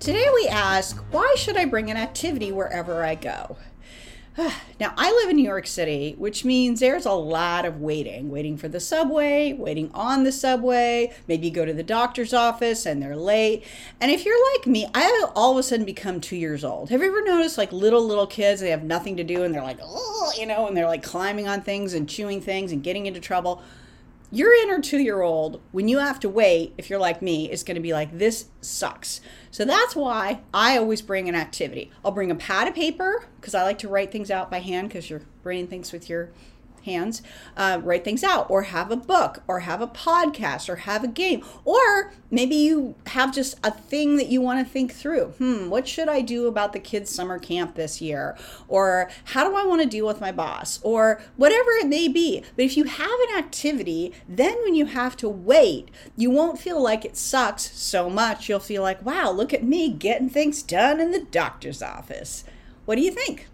Today we ask, why should I bring an activity wherever I go? Now, I live in New York City, which means there's a lot of waiting waiting for the subway, waiting on the subway. Maybe go to the doctor's office and they're late. And if you're like me, I all of a sudden become two years old. Have you ever noticed like little, little kids, they have nothing to do and they're like, oh, you know, and they're like climbing on things and chewing things and getting into trouble? Your inner two year old, when you have to wait, if you're like me, is going to be like, this sucks. So that's why I always bring an activity. I'll bring a pad of paper because I like to write things out by hand because your brain thinks with your hands, uh, write things out, or have a book, or have a podcast, or have a game, or maybe you have just a thing that you want to think through. Hmm, what should I do about the kids' summer camp this year? Or how do I want to deal with my boss? Or whatever it may be. But if you have an activity, then when you have to wait, you won't feel like it sucks so much. You'll feel like, wow, look at me getting things done in the doctor's office. What do you think?